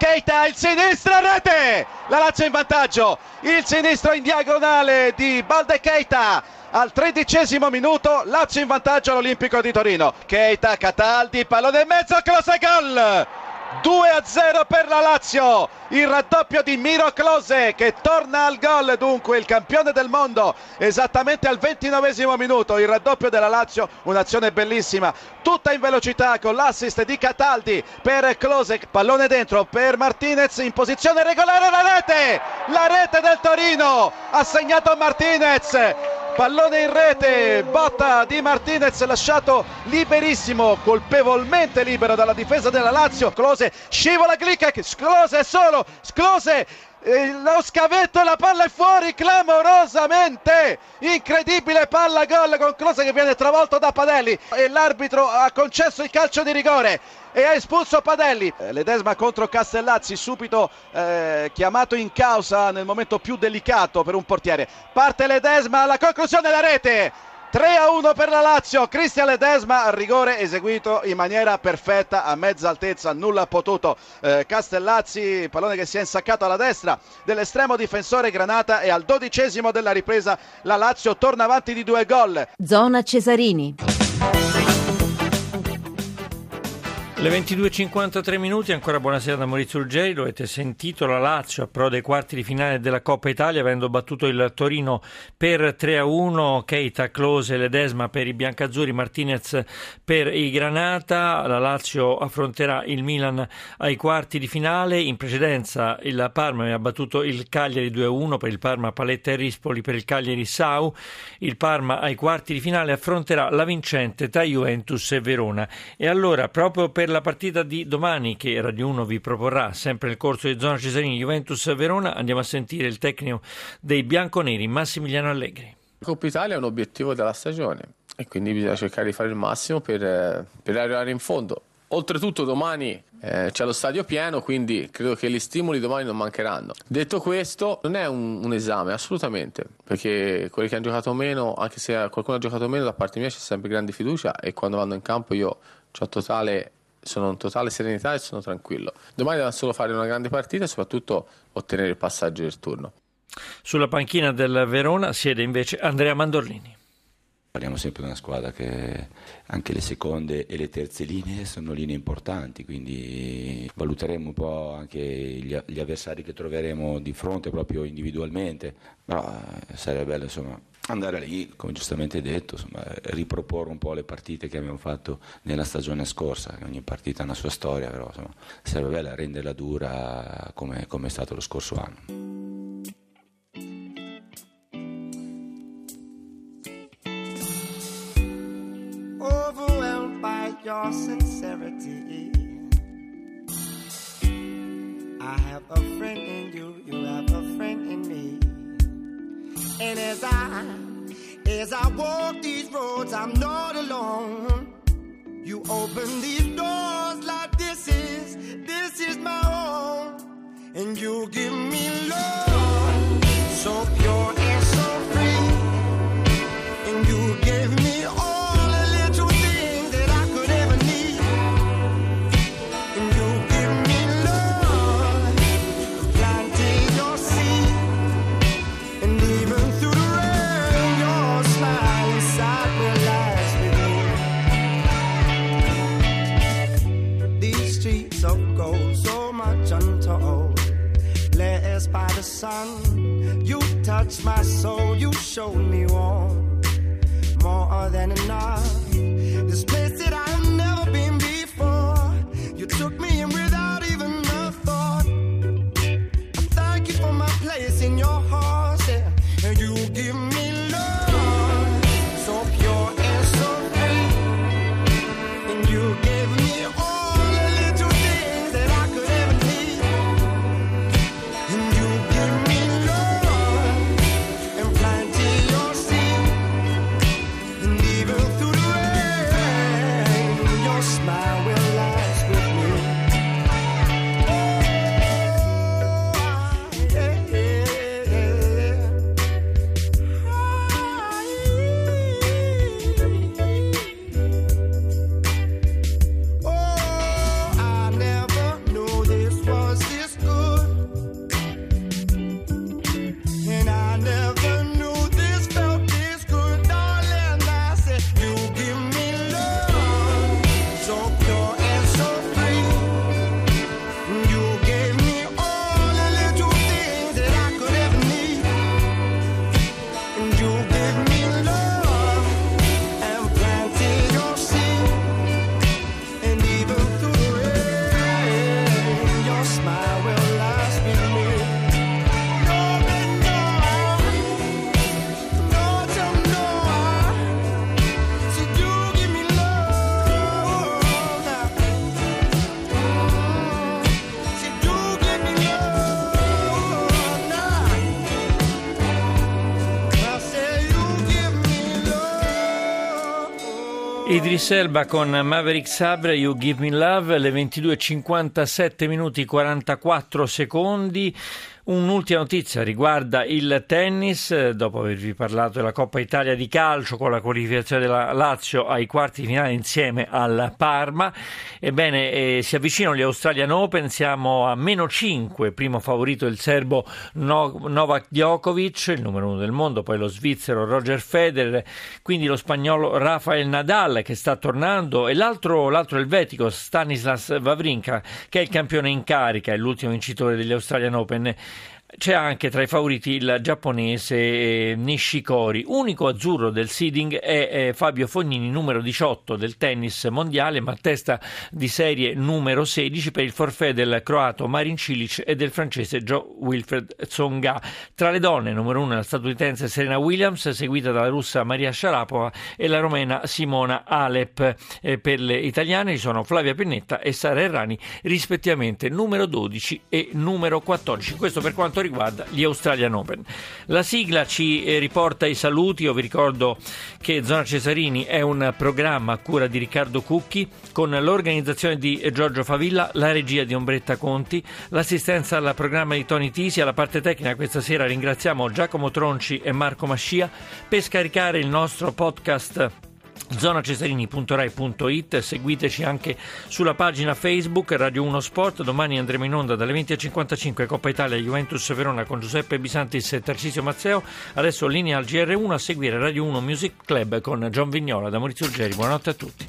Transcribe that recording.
Keita il sinistro rete! La Lazio in vantaggio. Il sinistro in diagonale di Balde Keita. Al tredicesimo minuto Lazio in vantaggio all'Olimpico di Torino. Keita Cataldi pallone in mezzo close gol 2 a 0 per la Lazio. Il raddoppio di Miro Close che torna al gol. Dunque il campione del mondo esattamente al ventinovesimo minuto. Il raddoppio della Lazio un'azione bellissima. Tutta in velocità con l'assist di Cataldi per Close pallone dentro per Martinez in posizione regolare la rete! La rete del Torino! Ha segnato Martinez pallone in rete, botta di Martinez lasciato liberissimo, colpevolmente libero dalla difesa della Lazio, Close scivola Glicek, Close solo, Close lo scavetto, la palla è fuori clamorosamente, incredibile palla gol con Close che viene travolto da Padelli e l'arbitro ha concesso il calcio di rigore e ha espulso Padelli. Eh, Ledesma contro Castellazzi, subito eh, chiamato in causa nel momento più delicato per un portiere. Parte Ledesma, la conclusione della rete. 3 a 1 per la Lazio, Cristian Ledesma al rigore eseguito in maniera perfetta a mezza altezza, nulla potuto eh, Castellazzi, pallone che si è insaccato alla destra dell'estremo difensore Granata e al dodicesimo della ripresa la Lazio torna avanti di due gol. Zona Cesarini. Le 22.53 minuti, ancora buonasera da Maurizio Ruggeri, lo avete sentito, la Lazio approda ai quarti di finale della Coppa Italia avendo battuto il Torino per 3-1, Keita, Close, Ledesma per i biancazzurri, Martinez per i Granata, la Lazio affronterà il Milan ai quarti di finale, in precedenza il Parma aveva battuto il Cagliari 2-1 per il Parma Paletta e Rispoli per il Cagliari Sau, il Parma ai quarti di finale affronterà la vincente tra Juventus e Verona. E allora proprio per la partita di domani che Radio 1 vi proporrà sempre nel corso di Zona Cesarini Juventus Verona andiamo a sentire il tecnico dei bianconeri Massimiliano Allegri. Coppa Italia è un obiettivo della stagione e quindi bisogna cercare di fare il massimo per, eh, per arrivare in fondo. Oltretutto domani eh, c'è lo stadio pieno, quindi credo che gli stimoli domani non mancheranno. Detto questo, non è un, un, esame, assolutamente, perché quelli che hanno giocato meno, anche se qualcuno ha giocato meno, da parte mia c'è sempre grande fiducia e quando vanno in campo io ho totale sono in totale serenità e sono tranquillo. Domani devono solo fare una grande partita e soprattutto ottenere il passaggio del turno. Sulla panchina del Verona siede invece Andrea Mandorlini. Parliamo sempre di una squadra che anche le seconde e le terze linee sono linee importanti, quindi valuteremo un po' anche gli, avversari che troveremo di fronte proprio individualmente, però eh, sarebbe bello insomma andare lì, come giustamente detto, insomma, riproporre un po' le partite che abbiamo fatto nella stagione scorsa, ogni partita ha una sua storia, però insomma, sarebbe bello renderla dura come, come è stato lo scorso anno. your sincerity. I have a friend in you, you have a friend in me. And as I, as I walk these roads, I'm not alone. You open these doors like this is, this is my home. And you give me love so pure soul, you showed me warm, more than enough. This place that I've never been before, you took me in Idris Elba con Maverick Sabre, You Give Me Love, le 22.57 minuti 44 secondi. Un'ultima notizia riguarda il tennis, dopo avervi parlato della Coppa Italia di calcio con la qualificazione della Lazio ai quarti di finale insieme al Parma. Ebbene, eh, si avvicinano gli Australian Open, siamo a meno 5, primo favorito il serbo Novak Djokovic, il numero uno del mondo, poi lo svizzero Roger Federer, quindi lo spagnolo Rafael Nadal che sta tornando e l'altro, l'altro elvetico Stanislas Wawrinka che è il campione in carica, è l'ultimo vincitore degli Australian Open. C'è anche tra i favoriti il giapponese eh, Nishikori. Unico azzurro del seeding è Fabio Fognini, numero 18 del tennis mondiale, ma testa di serie numero 16 per il forfè del croato Marin Cilic e del francese Joe Wilfred Tsonga. Tra le donne, numero 1 la statunitense Serena Williams, seguita dalla russa Maria Sharapova e la romena Simona Alep. E per le italiane ci sono Flavia Pennetta e Sara Errani, rispettivamente numero 12 e numero 14. Questo per quanto riguarda gli Australian Open. La sigla ci eh, riporta i saluti, io vi ricordo che Zona Cesarini è un programma a cura di Riccardo Cucchi con l'organizzazione di Giorgio Favilla, la regia di Ombretta Conti, l'assistenza al programma di Tony Tisi, alla parte tecnica questa sera ringraziamo Giacomo Tronci e Marco Mascia per scaricare il nostro podcast zonacesarini.rai.it seguiteci anche sulla pagina Facebook Radio 1 Sport. Domani andremo in onda dalle 20.55 Coppa Italia Juventus Verona con Giuseppe Bisantis e Tarcisio Mazzeo. Adesso linea al GR1 a seguire Radio 1 Music Club con John Vignola da Maurizio Geri buonanotte a tutti